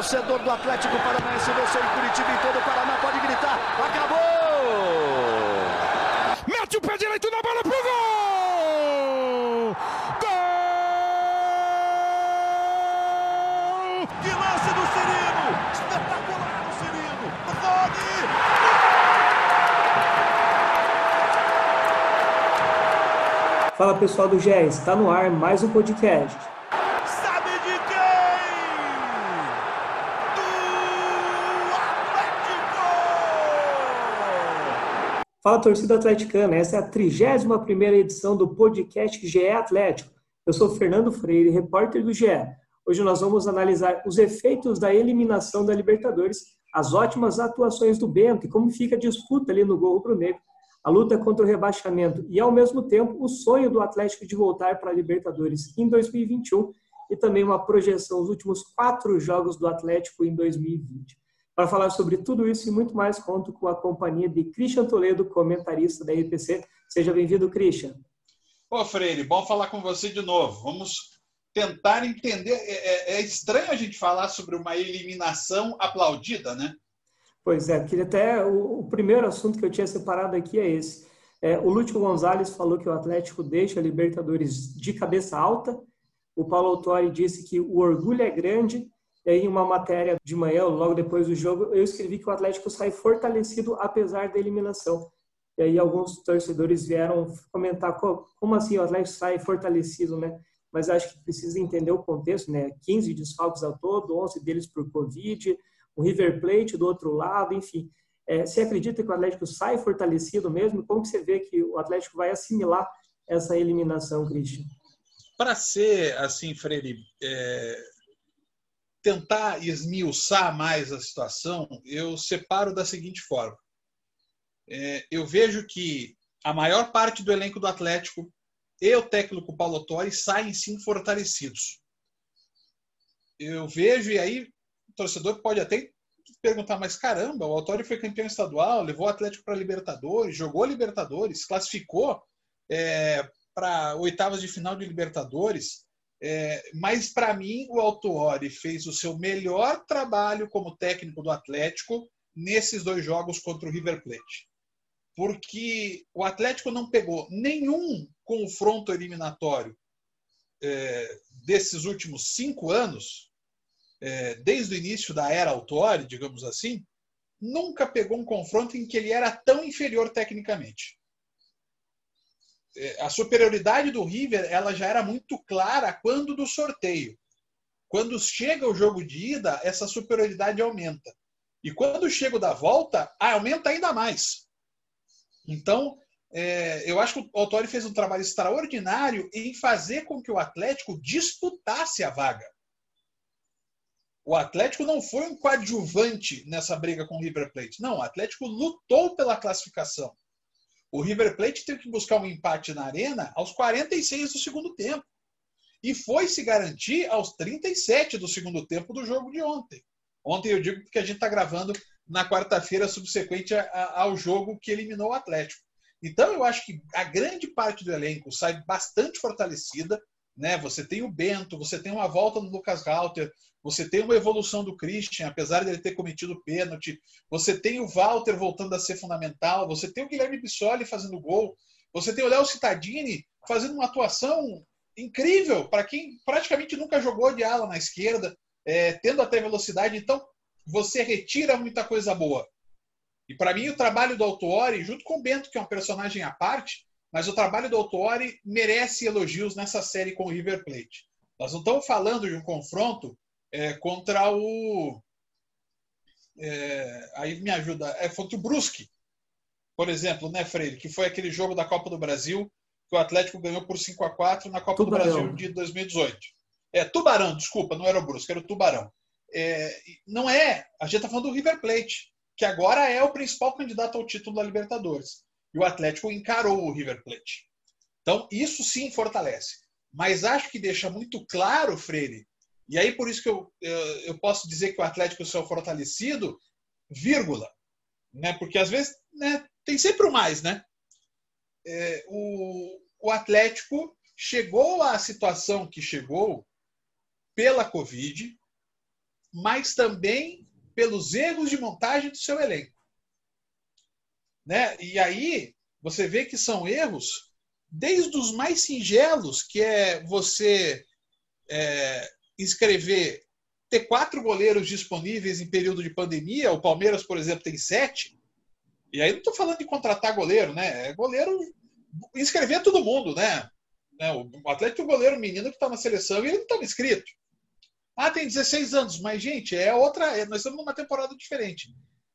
torcedor do Atlético Paranaense, você em Curitiba e todo o Paraná pode gritar: acabou! Mete o pé direito na bola pro gol! Gol! Que lance do Cirino! Espetacular o Cirino! Rony! Fala pessoal do GE, está no ar mais um podcast. Fala torcida atleticana, essa é a 31ª edição do podcast GE Atlético. Eu sou Fernando Freire, repórter do GE. Hoje nós vamos analisar os efeitos da eliminação da Libertadores, as ótimas atuações do Bento e como fica a disputa ali no gol rubro-negro, a luta contra o rebaixamento e, ao mesmo tempo, o sonho do Atlético de voltar para a Libertadores em 2021 e também uma projeção dos últimos quatro jogos do Atlético em 2020. Para falar sobre tudo isso e muito mais, conto com a companhia de Christian Toledo, comentarista da RPC. Seja bem-vindo, Christian. Ô, Freire, bom falar com você de novo. Vamos tentar entender. É, é, é estranho a gente falar sobre uma eliminação aplaudida, né? Pois é, queria até. O, o, primeiro assunto que eu tinha separado aqui é esse. É, o Lúcio Gonzalez falou que o Atlético deixa a Libertadores de cabeça alta. O Paulo Autori disse que o orgulho é grande. E aí, uma matéria de manhã, logo depois do jogo, eu escrevi que o Atlético sai fortalecido apesar da eliminação. E aí, alguns torcedores vieram comentar como assim o Atlético sai fortalecido, né? Mas acho que precisa entender o contexto, né? 15 desfalques ao todo, 11 deles por Covid o River Plate do outro lado, enfim. É, você acredita que o Atlético sai fortalecido mesmo? Como que você vê que o Atlético vai assimilar essa eliminação, Christian? Para ser assim, Freire, é, tentar esmiuçar mais a situação, eu separo da seguinte forma. É, eu vejo que a maior parte do elenco do Atlético e o técnico Paulo Torre saem sim fortalecidos. Eu vejo, e aí o torcedor pode até perguntar, mas caramba, o Autori foi campeão estadual, levou o Atlético para Libertadores, jogou Libertadores, classificou é, para oitavas de final de Libertadores. É, mas para mim, o Autori fez o seu melhor trabalho como técnico do Atlético nesses dois jogos contra o River Plate. Porque o Atlético não pegou nenhum confronto eliminatório é, desses últimos cinco anos é, desde o início da era Autori, digamos assim, nunca pegou um confronto em que ele era tão inferior tecnicamente. A superioridade do River ela já era muito clara quando do sorteio. Quando chega o jogo de ida, essa superioridade aumenta. E quando chega o da volta, aumenta ainda mais. Então, é, eu acho que o Autori fez um trabalho extraordinário em fazer com que o Atlético disputasse a vaga. O Atlético não foi um coadjuvante nessa briga com o River Plate. Não, o Atlético lutou pela classificação. O River Plate teve que buscar um empate na arena aos 46 do segundo tempo. E foi se garantir aos 37 do segundo tempo do jogo de ontem. Ontem eu digo porque a gente está gravando na quarta-feira subsequente ao jogo que eliminou o Atlético. Então eu acho que a grande parte do elenco sai bastante fortalecida. Né? Você tem o Bento, você tem uma volta do Lucas Halter, você tem uma evolução do Christian, apesar dele ter cometido pênalti. Você tem o Walter voltando a ser fundamental. Você tem o Guilherme Bissoli fazendo gol. Você tem o Léo Cittadini fazendo uma atuação incrível para quem praticamente nunca jogou de ala na esquerda, é, tendo até velocidade. Então, você retira muita coisa boa. E para mim, o trabalho do Autuori, junto com o Bento, que é um personagem à parte, mas o trabalho do Autuori merece elogios nessa série com o River Plate. Nós não estamos falando de um confronto é, contra o. É, aí me ajuda, é contra o Brusque, por exemplo, né, Freire? Que foi aquele jogo da Copa do Brasil que o Atlético ganhou por 5 a 4 na Copa Tubarão. do Brasil de 2018. É, Tubarão, desculpa, não era o Brusque, era o Tubarão. É, não é, a gente está falando do River Plate, que agora é o principal candidato ao título da Libertadores. E o Atlético encarou o River Plate. Então, isso sim fortalece. Mas acho que deixa muito claro, Freire, e aí, por isso que eu, eu, eu posso dizer que o Atlético saiu fortalecido, vírgula. Né? Porque às vezes né, tem sempre o mais, né? É, o, o Atlético chegou à situação que chegou pela Covid, mas também pelos erros de montagem do seu elenco. Né? E aí você vê que são erros desde os mais singelos, que é você é, escrever ter quatro goleiros disponíveis em período de pandemia. O Palmeiras, por exemplo, tem sete. E aí não estou falando de contratar goleiro, né? É goleiro inscrever todo mundo, né? né? O Atlético é o goleiro menino que está na seleção e ele não estava inscrito. Ah, tem 16 anos, mas, gente, é outra. É, nós estamos numa temporada diferente.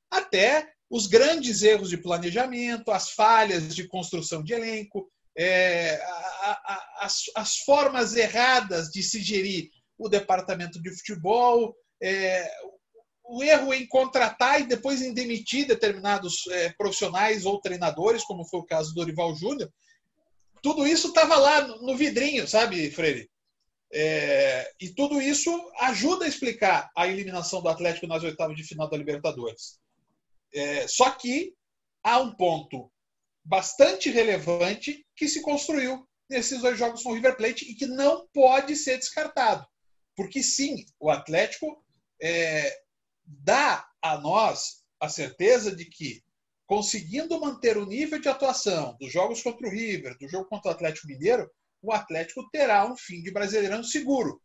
Até os grandes erros de planejamento, as falhas de construção de elenco, é, a, a, as, as, formas erradas de se gerir o departamento de futebol, é, o erro em contratar e depois em demitir determinados é, profissionais ou treinadores, como foi o caso do Dorival Júnior, tudo isso estava lá no vidrinho, sabe, Freire? É, e tudo isso ajuda a explicar a eliminação do Atlético nas oitavas de final da Libertadores. É, só que há um ponto bastante relevante que se construiu nesses dois jogos com o River Plate e que não pode ser descartado. Porque sim, o Atlético é, dá a nós a certeza de que, conseguindo manter o nível de atuação dos jogos contra o River, do jogo contra o Atlético Mineiro, o Atlético terá um fim de Brasileirão seguro.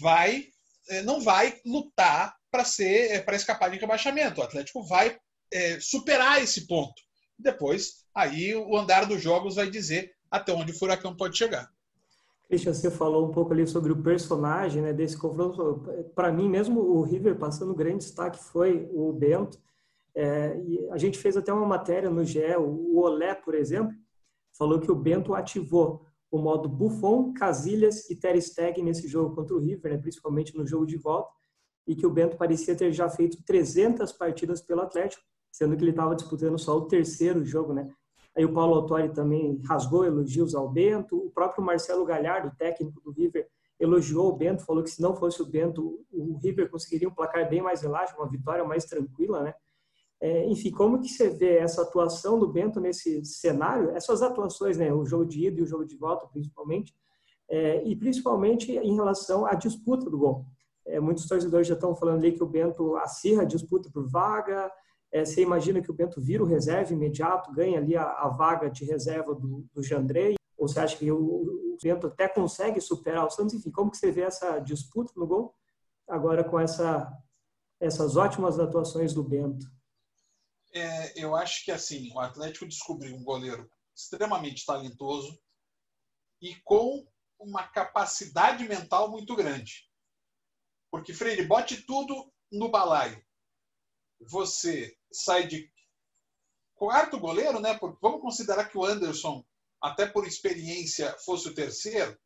Vai, é, não vai lutar para ser é, para escapar de rebaixamento. O Atlético vai é, superar esse ponto. Depois, aí o andar dos jogos vai dizer até onde o furacão pode chegar. Christian, você falou um pouco ali sobre o personagem né, desse confronto. Para mim, mesmo o River passando grande destaque foi o Bento. É, a gente fez até uma matéria no GE, o Olé, por exemplo, falou que o Bento ativou o modo Buffon, Casilhas e Ter Stegen nesse jogo contra o River, né, principalmente no jogo de volta, e que o Bento parecia ter já feito 300 partidas pelo Atlético, sendo que ele estava disputando só o terceiro jogo, né? Aí o Paulo Autori também rasgou elogios ao Bento. O próprio Marcelo Galhardo, técnico do River, elogiou o Bento, falou que se não fosse o Bento, o River conseguiria um placar bem mais elástico, uma vitória mais tranquila, né? É, enfim, como que você vê essa atuação do Bento nesse cenário? Essas atuações, né? O jogo de ida e o jogo de volta, principalmente. É, e principalmente em relação à disputa do gol. É, muitos torcedores já estão falando ali que o Bento acirra a disputa por vaga, é, você imagina que o Bento vira o reserva imediato, ganha ali a, a vaga de reserva do, do Jandrei? Ou você acha que o, o, Bento até consegue superar o Santos? Enfim, como que você vê essa disputa no gol agora com essa, essas ótimas atuações do Bento? É, eu acho que assim o Atlético descobriu um goleiro extremamente talentoso e com uma capacidade mental muito grande. Porque, Freire, bote tudo no balaio. Você sai de quarto goleiro, né? Vamos considerar que o Anderson, até por experiência, fosse o terceiro,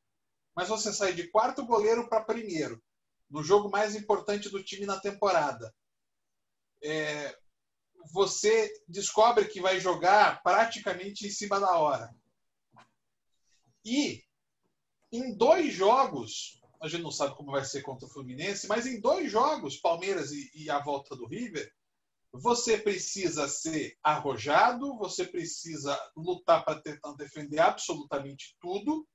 mas você sai de quarto goleiro para primeiro, no jogo mais importante do time na temporada. É, você descobre que vai jogar praticamente em cima da hora. E em dois jogos, a gente não sabe como vai ser contra o Fluminense, mas em dois jogos, Palmeiras e, e a volta do River, você precisa ser arrojado, você precisa lutar para tentar defender absolutamente tudo.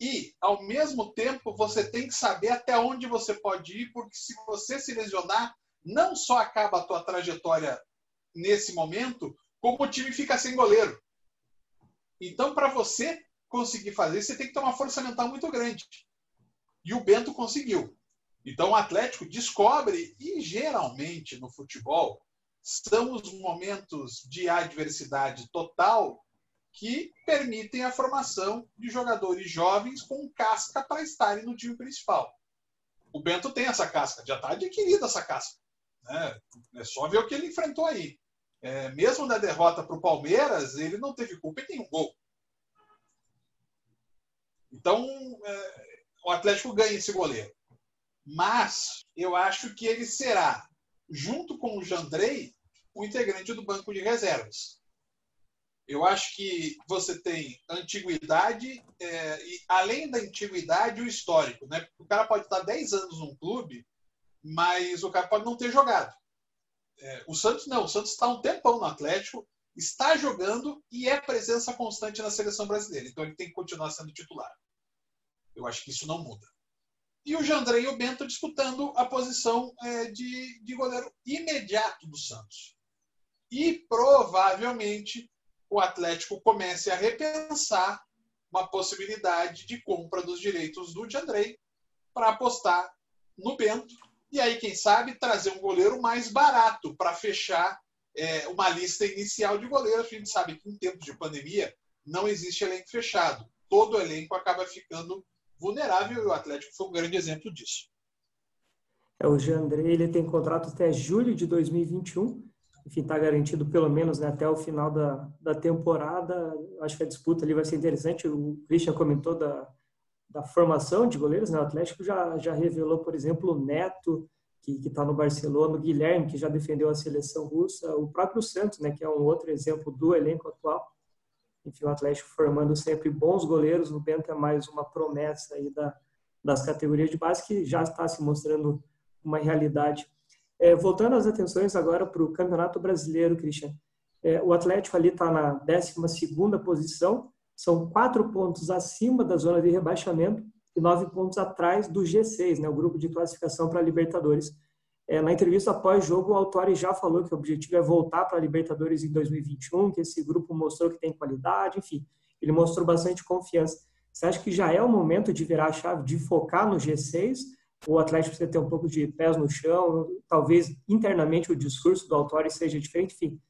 E, ao mesmo tempo, você tem que saber até onde você pode ir, porque se você se lesionar, não só acaba a tua trajetória nesse momento, como o time fica sem goleiro. Então, para você conseguir fazer, você tem que ter uma força mental muito grande. E o Bento conseguiu. Então o Atlético descobre, e geralmente no futebol, são os momentos de adversidade total que permitem a formação de jogadores jovens com casca para estarem no time principal. O Bento tem essa casca, já está adquirida essa casca. Né? É só ver o que ele enfrentou aí. É, mesmo na derrota para o Palmeiras, ele não teve culpa em nenhum gol. Então, é, o Atlético ganha esse goleiro. Mas eu acho que ele será, junto com o Jandrei, o integrante do banco de reservas. Eu acho que você tem antiguidade é, e, além da antiguidade, o histórico. Né? O cara pode estar 10 anos num clube, mas o cara pode não ter jogado. É, o Santos não. O Santos está um tempão no Atlético, está jogando e é presença constante na seleção brasileira. Então ele tem que continuar sendo titular. Eu acho que isso não muda. E o Jandrei e o Bento disputando a posição é, de, de goleiro imediato do Santos. E provavelmente o Atlético comece a repensar uma possibilidade de compra dos direitos do Jandrei para apostar no Bento e aí, quem sabe, trazer um goleiro mais barato para fechar é, uma lista inicial de goleiros. A gente sabe que em tempos de pandemia não existe elenco fechado. Todo elenco acaba ficando vulnerável e o Atlético foi um grande exemplo disso. É, o Jandrei ele tem contrato até julho de 2021. Enfim, está garantido pelo menos né, até o final da, da temporada. Acho que a disputa ali vai ser interessante. O Christian comentou da, da formação de goleiros. Né? O Atlético já, já revelou, por exemplo, o Neto, que está no Barcelona, o Guilherme, que já defendeu a seleção russa, o próprio Santos, né, que é um outro exemplo do elenco atual enfim, o Atlético formando sempre bons goleiros. O Bento é mais uma promessa aí da, das categorias de base que já está se mostrando uma realidade. É, voltando as atenções agora para o Campeonato Brasileiro, Christian. É, o Atlético ali está na 12 posição, são quatro pontos acima da zona de rebaixamento e nove pontos atrás do G6, né, o grupo de classificação para Libertadores. É, na entrevista após jogo, o Autori já falou que o objetivo é voltar para a Libertadores em 2021, que esse grupo mostrou que tem qualidade, enfim, ele mostrou bastante confiança. Você acha que já é o momento de virar a chave, de focar no G6? O Atlético precisa ter um pouco de pés no chão, talvez internamente o discurso do Autori seja diferente, enfim.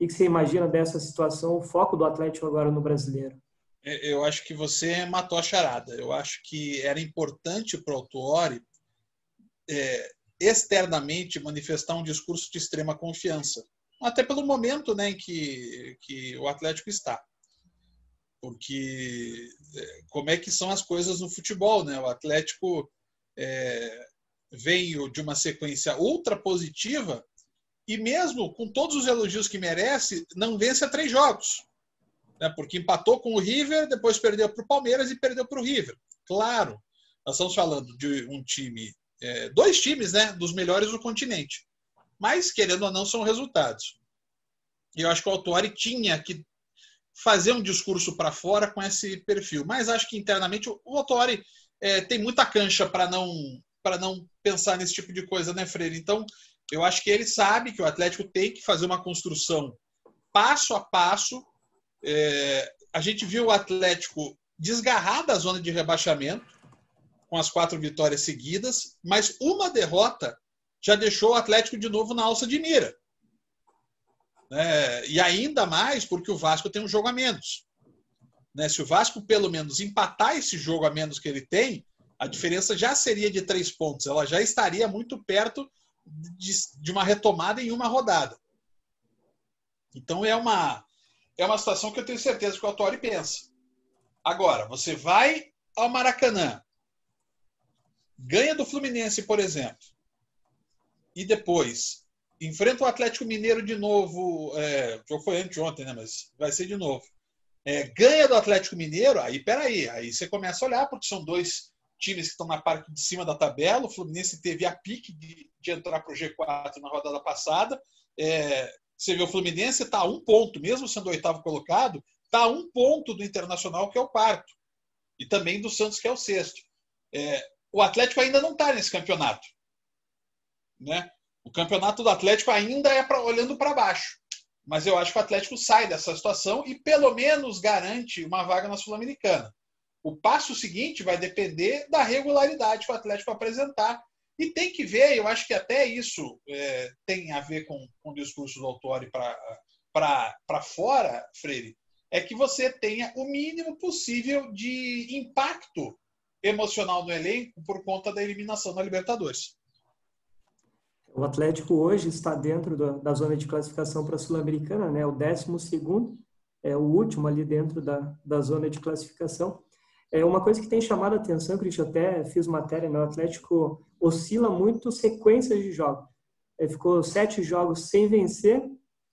O que você imagina dessa situação, o foco do Atlético agora no brasileiro? É, eu acho que você matou a charada. Eu acho que era importante para o Autori é, externamente manifestar um discurso de extrema confiança. Até pelo momento né, em que, que o Atlético está. Porque é, como é que são as coisas no futebol? Né? O Atlético é, veio de uma sequência ultra positiva e mesmo com todos os elogios que merece, não vence a três jogos. Né? Porque empatou com o River, depois perdeu para o Palmeiras e perdeu para o River. Claro, nós estamos falando de um time é, dois times né, dos melhores do continente. Mas, querendo ou não, são resultados. E eu acho que o Autori tinha que fazer um discurso para fora com esse perfil. Mas acho que internamente o Autori é, tem muita cancha para não para não pensar nesse tipo de coisa, né, Freire? Então, eu acho que ele sabe que o Atlético tem que fazer uma construção passo a passo. É, a gente viu o Atlético desgarrar da zona de rebaixamento com as quatro vitórias seguidas, mas uma derrota já deixou o Atlético de novo na alça de mira. É, e ainda mais porque o Vasco tem um jogo a menos. Né? Se o Vasco pelo menos empatar esse jogo a menos que ele tem, a diferença já seria de três pontos. Ela já estaria muito perto de, de uma retomada em uma rodada. Então é uma é uma situação que eu tenho certeza que o Autori pensa. Agora, você vai ao Maracanã, ganha do Fluminense, por exemplo, e depois enfrenta o Atlético Mineiro de novo, é, foi anteontem, né, mas vai ser de novo, é, ganha do Atlético Mineiro, aí peraí, aí você começa a olhar, porque são dois times que estão na parte de cima da tabela, o Fluminense teve a pique de, de entrar para o G4 na rodada passada, é, você vê o Fluminense está a um ponto, mesmo sendo o oitavo colocado, está a um ponto do Internacional, que é o quarto, e também do Santos, que é o sexto. É, o Atlético ainda não está nesse campeonato. Né? O campeonato do Atlético ainda é pra, olhando para baixo. Mas eu acho que o Atlético sai dessa situação e pelo menos garante uma vaga na Sul-Americana. O passo seguinte vai depender da regularidade que o Atlético apresentar. E tem que ver, eu acho que até isso é, tem a ver com, com o discurso do Autori para fora, Freire, é que você tenha o mínimo possível de impacto emocional no elenco por conta da eliminação da Libertadores. O Atlético hoje está dentro da, da zona de classificação para a Sul-Americana, né? O 12 é o último ali dentro da, da zona de classificação. É uma coisa que tem chamado a atenção, Cristian, até fiz matéria, né? O Atlético oscila muito sequências de jogos. Ele ficou sete jogos sem vencer,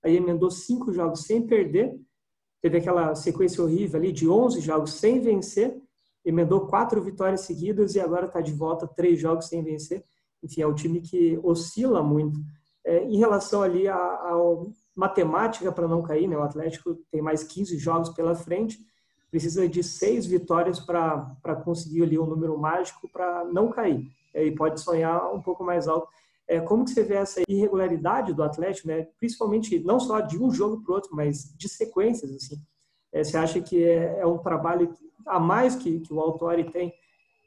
aí emendou cinco jogos sem perder, teve aquela sequência horrível ali de 11 jogos sem vencer, emendou quatro vitórias seguidas e agora está de volta três jogos sem vencer. Enfim, é um time que oscila muito. É, em relação ali à matemática para não cair, né, o Atlético tem mais 15 jogos pela frente, precisa de seis vitórias para conseguir ali um número mágico para não cair. E pode sonhar um pouco mais alto. É, como que você vê essa irregularidade do Atlético, né? principalmente não só de um jogo para o outro, mas de sequências? Assim. É, você acha que é, é, um trabalho a mais que, que o Autori tem?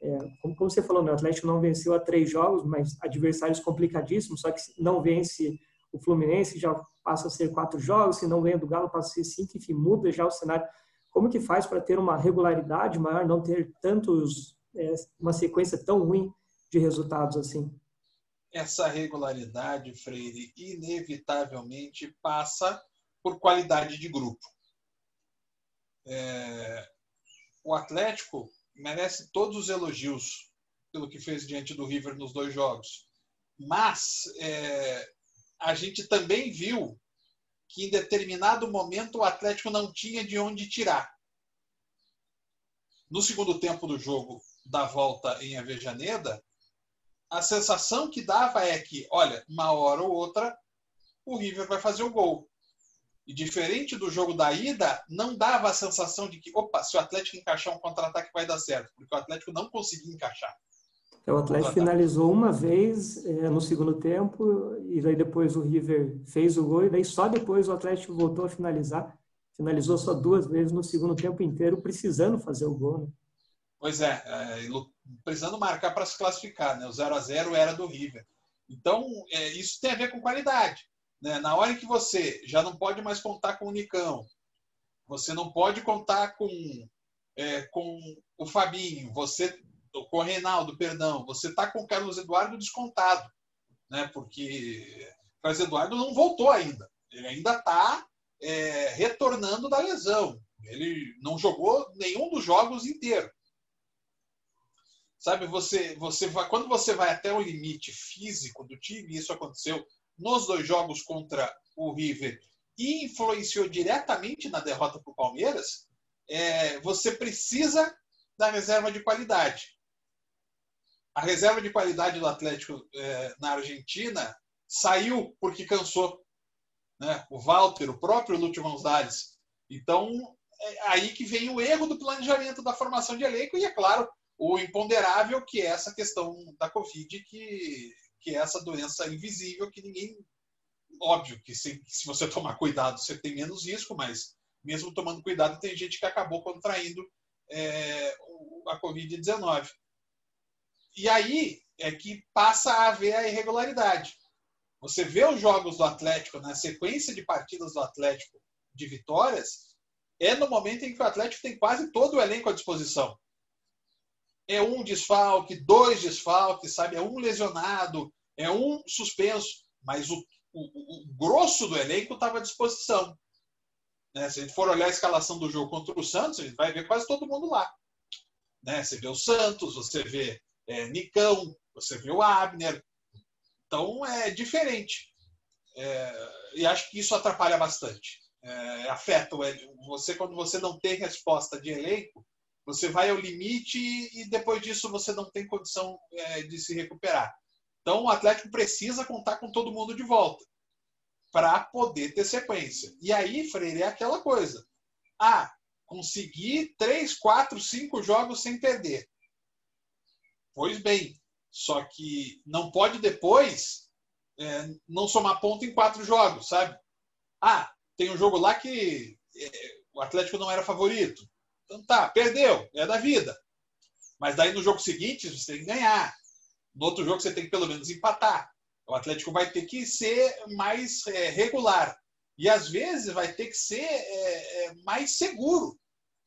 É, como, como, você falou, né? o Atlético não venceu há três jogos, mas adversários complicadíssimos, só que não vence o Fluminense, já passa a ser quatro jogos, se não ganha do Galo, passa a ser cinco, enfim, muda já o cenário. Como que faz para ter uma regularidade maior, não ter tantos, é, uma sequência tão ruim de resultados assim? essa regularidade, Freire, inevitavelmente passa por qualidade de grupo. É, o Atlético merece todos os elogios pelo que fez diante do River nos dois jogos, mas é, a gente também viu que em determinado momento o Atlético não tinha de onde tirar. No segundo tempo do jogo da volta em Avejaneda, a sensação que dava é que, olha, uma hora ou outra, o River vai fazer o gol. E diferente do jogo da ida, não dava a sensação de que, opa, se o Atlético encaixar um contra-ataque vai dar certo, porque o Atlético não conseguia encaixar. É, o Atlético finalizou uma vez é, no segundo tempo, e daí depois o River fez o gol, e daí só depois o Atlético voltou a finalizar. Finalizou só duas vezes no segundo tempo inteiro, precisando fazer o gol. Né? Pois é, é precisando marcar para se classificar. Né? O 0 a 0 era do River. Então, é, isso tem a ver com qualidade. Né? Na hora que você já não pode mais contar com o Nicão, você não pode contar com, é, com o Fabinho, você com o Reinaldo, perdão, você está com o Carlos Eduardo descontado, né? porque o Carlos Eduardo não voltou ainda. Ele ainda está é, retornando da lesão. Ele não jogou nenhum dos jogos inteiro. Sabe, você, você vai, quando você vai até o limite físico do time, isso aconteceu nos dois jogos contra o River e influenciou diretamente na derrota para o Palmeiras, é, você precisa da reserva de qualidade. A reserva de qualidade do Atlético é, na Argentina saiu porque cansou. Né? O Walter, o próprio Lúcio Gonzalez. Então, é aí que vem o erro do planejamento da formação de elenco e, é claro, o imponderável que é essa questão da Covid, que, que é essa doença invisível que ninguém. Óbvio que se, se você tomar cuidado você tem menos risco, mas mesmo tomando cuidado, tem gente que acabou contraindo é, a Covid-19. E aí é que passa a haver a irregularidade. Você vê os jogos do Atlético, na sequência de partidas do Atlético de vitórias, é no momento em que o Atlético tem quase todo o elenco à disposição é um desfalque, dois desfalques, sabe? É um lesionado, é um suspenso, mas o, o, o grosso do elenco estava à disposição. Né? Se a gente for olhar a escalação do jogo contra o Santos, a gente vai ver quase todo mundo lá. Né? Você vê o Santos, você vê é, Nicão, você vê o Abner. Então é diferente. É, e acho que isso atrapalha bastante. É, afeta você quando você não tem resposta de elenco você vai ao limite e depois disso você não tem condição é, de se recuperar. Então o Atlético precisa contar com todo mundo de volta para poder ter sequência. E aí, Freire, é aquela coisa. Ah, conseguir três, quatro, cinco jogos sem perder. Pois bem, só que não pode depois é, não somar ponto em quatro jogos, sabe? Ah, tem um jogo lá que é, o Atlético não era favorito. Então tá, perdeu, é da vida. Mas daí no jogo seguinte você tem que ganhar. No outro jogo você tem que pelo menos empatar. O Atlético vai ter que ser mais é, regular. E às vezes vai ter que ser é, é, mais seguro.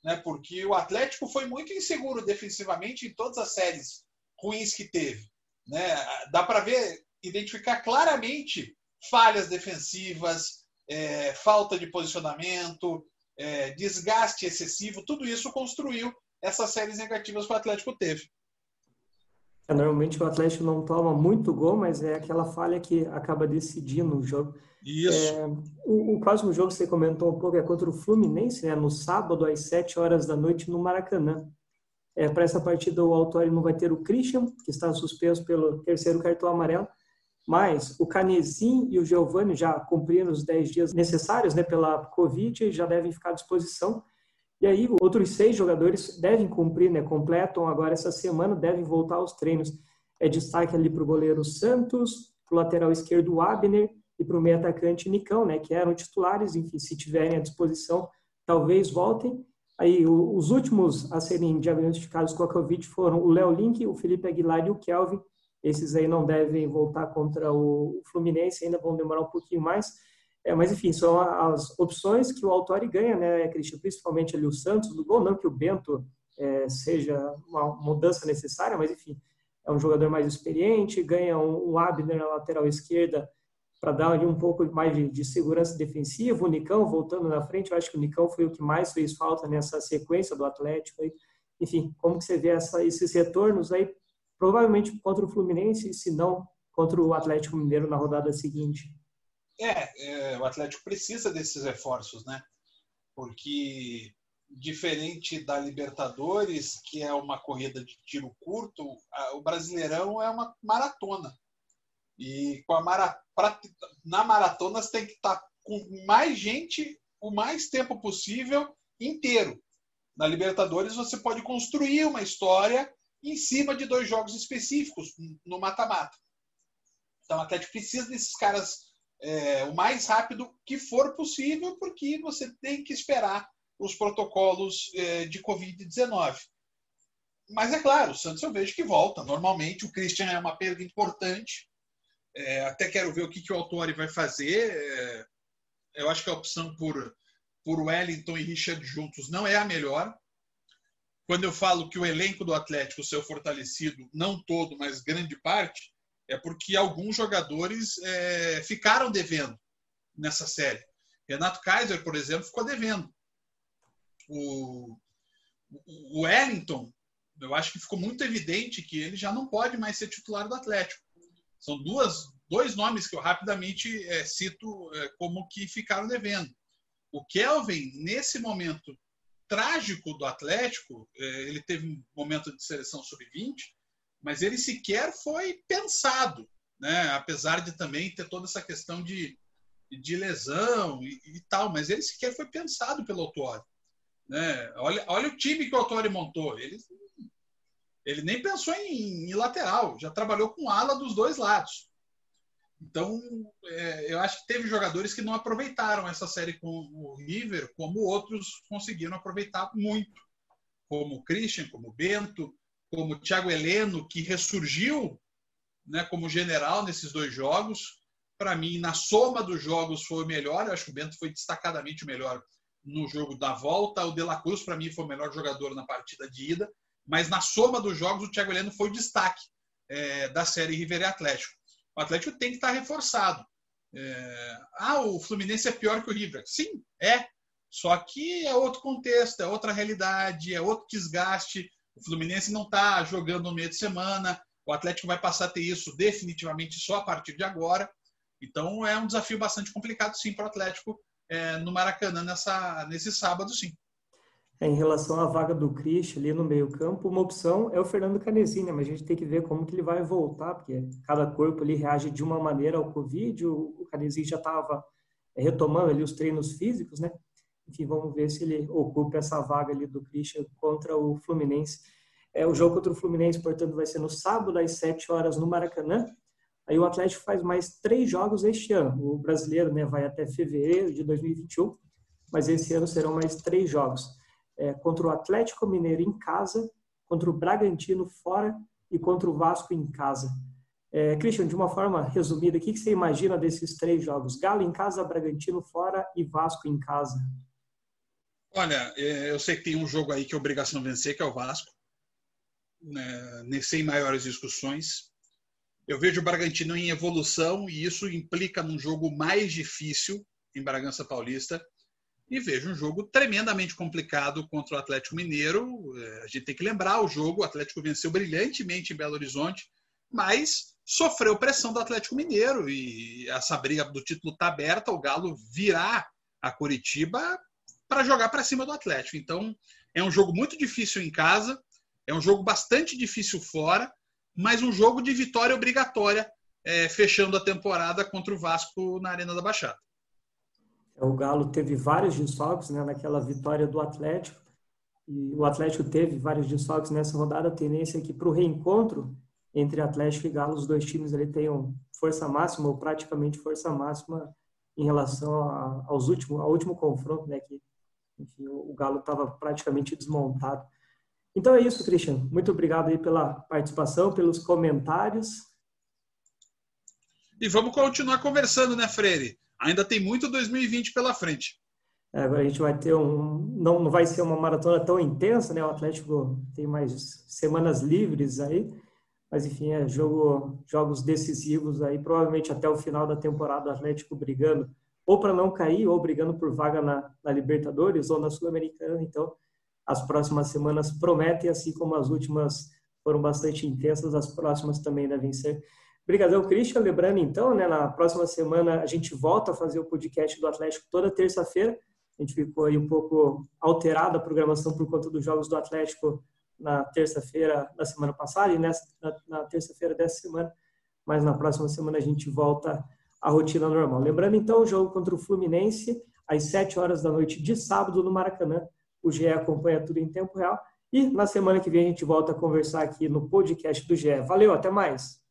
Né? Porque o Atlético foi muito inseguro defensivamente em todas as séries ruins que teve. Né? Dá para ver, identificar claramente falhas defensivas, é, falta de posicionamento, é, desgaste excessivo, tudo isso construiu essas séries negativas que o Atlético teve. É, normalmente o Atlético não toma muito gol, mas é aquela falha que acaba decidindo o jogo. Isso. É, o, o, próximo jogo que você comentou um pouco é contra o Fluminense, né, no sábado às 7 horas da noite no Maracanã. É, Para essa partida o Autori não vai ter o Christian, que está suspenso pelo terceiro cartão amarelo, mas o Canesim e o Giovanni já cumpriram os 10 dias necessários né, pela Covid e já devem ficar à disposição. E aí, outros seis jogadores devem cumprir, né? Completam agora essa semana, devem voltar aos treinos. É destaque ali para o goleiro Santos, para o lateral esquerdo Abner e para o meio atacante Nicão, né? Que eram titulares, enfim, se tiverem à disposição, talvez voltem. Aí, os últimos a serem diagnosticados com a Covid foram o Léo Link, o Felipe Aguilar e o Kelvin. Esses aí não devem voltar contra o Fluminense, ainda vão demorar um pouquinho mais. É, mas, enfim, são as opções que o Autori ganha, né, Cristian? Principalmente ali o Santos do gol, não que o Bento é, seja uma mudança necessária, mas, enfim, é um jogador mais experiente, ganha um, um Abner na lateral esquerda para dar ali um pouco mais de, de, segurança defensiva. O Nicão voltando na frente, eu acho que o Nicão foi o que mais fez falta nessa sequência do Atlético. Aí. Enfim, como que você vê essa, esses retornos aí, provavelmente contra o Fluminense, se não contra o Atlético Mineiro na rodada seguinte? É, é, o Atlético precisa desses reforços, né? Porque diferente da Libertadores, que é uma corrida de tiro curto, o Brasileirão é uma maratona. E com a mara... na maratona você tem que estar com mais gente o mais tempo possível inteiro. Na Libertadores você pode construir uma história em cima de dois jogos específicos no mata-mata. Então o Atlético precisa desses caras é, o mais rápido que for possível, porque você tem que esperar os protocolos é, de Covid-19. Mas é claro, o Santos eu vejo que volta. Normalmente o Christian é uma perda importante. É, até quero ver o que, que o Autori vai fazer. É, eu acho que a opção por, por Wellington e Richard juntos não é a melhor. Quando eu falo que o elenco do Atlético ser fortalecido, não todo, mas grande parte, é porque alguns jogadores é, ficaram devendo nessa série. Renato Kaiser, por exemplo, ficou devendo. O, o Wellington, eu acho que ficou muito evidente que ele já não pode mais ser titular do Atlético. São duas, dois nomes que eu rapidamente é, cito é, como que ficaram devendo. O Kelvin, nesse momento trágico do Atlético, é, ele teve um momento de seleção sub-20, mas ele sequer foi pensado, né? apesar de também ter toda essa questão de, de lesão e, e tal, mas ele sequer foi pensado pelo Autori. Né? Olha, olha o time que o Autori montou. Ele, ele nem pensou em, em lateral, já trabalhou com ala dos dois lados. Então, é, eu acho que teve jogadores que não aproveitaram essa série com o River, como outros conseguiram aproveitar muito, como o Christian, como o Bento, como o Thiago Heleno, que ressurgiu né, como general nesses dois jogos. Para mim, na soma dos jogos, foi o melhor. Eu acho que o Bento foi destacadamente o melhor no jogo da volta. O De La Cruz, para mim, foi o melhor jogador na partida de ida. Mas na soma dos jogos, o Thiago Heleno foi o destaque é, da série River e Atlético. O Atlético tem que estar reforçado. É... Ah, o Fluminense é pior que o River. Sim, é. Só que é outro contexto, é outra realidade, é outro desgaste. O Fluminense não está jogando no meio de semana. O Atlético vai passar a ter isso definitivamente só a partir de agora. Então é um desafio bastante complicado, sim, para o Atlético é, no Maracanã nessa, nesse sábado, sim. É, em relação à vaga do Christian ali no meio-campo, uma opção é o Fernando Canezinha, mas a gente tem que ver como que ele vai voltar, porque cada corpo ali reage de uma maneira ao Covid. O, Canezinha já estava retomando ali os treinos físicos, né? Enfim, vamos ver se ele ocupa essa vaga ali do Christian contra o Fluminense. É, o jogo contra o Fluminense, portanto, vai ser no sábado, às 7 horas, no Maracanã. Aí o Atlético faz mais três jogos este ano. O brasileiro né, vai até fevereiro de 2021, mas esse ano serão mais três jogos. É, contra o Atlético Mineiro em casa, contra o Bragantino fora e contra o Vasco em casa. É, Christian, de uma forma resumida, o que você imagina desses três jogos? Galo em casa, Bragantino fora e Vasco em casa. Olha, é, eu sei que tem um jogo aí que é obrigação vencer, que é o Vasco, né, sem maiores discussões. Eu vejo o Bragantino em evolução e isso implica num jogo mais difícil em Bragança Paulista. E vejo um jogo tremendamente complicado contra o Atlético Mineiro. É, a gente tem que lembrar o jogo: o Atlético venceu brilhantemente em Belo Horizonte, mas sofreu pressão do Atlético Mineiro e essa briga do título está aberta. O Galo virá a Curitiba para jogar para cima do Atlético. Então, é um jogo muito difícil em casa, é um jogo bastante difícil fora, mas um jogo de vitória obrigatória, é, fechando a temporada contra o Vasco na Arena da Baixada. O Galo teve vários desfalques né, naquela vitória do Atlético. e o Atlético teve vários desfalques nessa rodada, a tendência é que para o reencontro entre Atlético e Galo, os dois times tenham força máxima ou praticamente força máxima em relação a, aos últimos, ao último confronto, né, que enfim, o Galo estava praticamente desmontado. Então é isso, Christian. Muito obrigado aí pela participação, pelos comentários. E vamos continuar conversando, né, Freire? Ainda tem muito 2020 pela frente. É, agora a gente vai ter um. Não, não vai ser uma maratona tão intensa, né? O Atlético tem mais semanas livres aí. Mas, enfim, é jogo, jogos decisivos aí. Provavelmente até o final da temporada, o Atlético brigando ou para não cair, ou brigando por vaga na, na Libertadores ou na Sul-Americana. Então, as próximas semanas prometem, assim como as últimas foram bastante intensas, as próximas também devem ser. Obrigadão, Christian. Lembrando, então, né, na próxima semana a gente volta a fazer o podcast do Atlético toda terça-feira. A gente ficou aí um pouco alterada a programação por conta dos jogos do Atlético na terça-feira da semana passada e nessa, na, na terça-feira dessa semana. Mas na próxima semana a gente volta à rotina normal. Lembrando, então, o jogo contra o Fluminense às 7 horas da noite de sábado no Maracanã. O GE acompanha tudo em tempo real. E na semana que vem a gente volta a conversar aqui no podcast do GE. Valeu, até mais!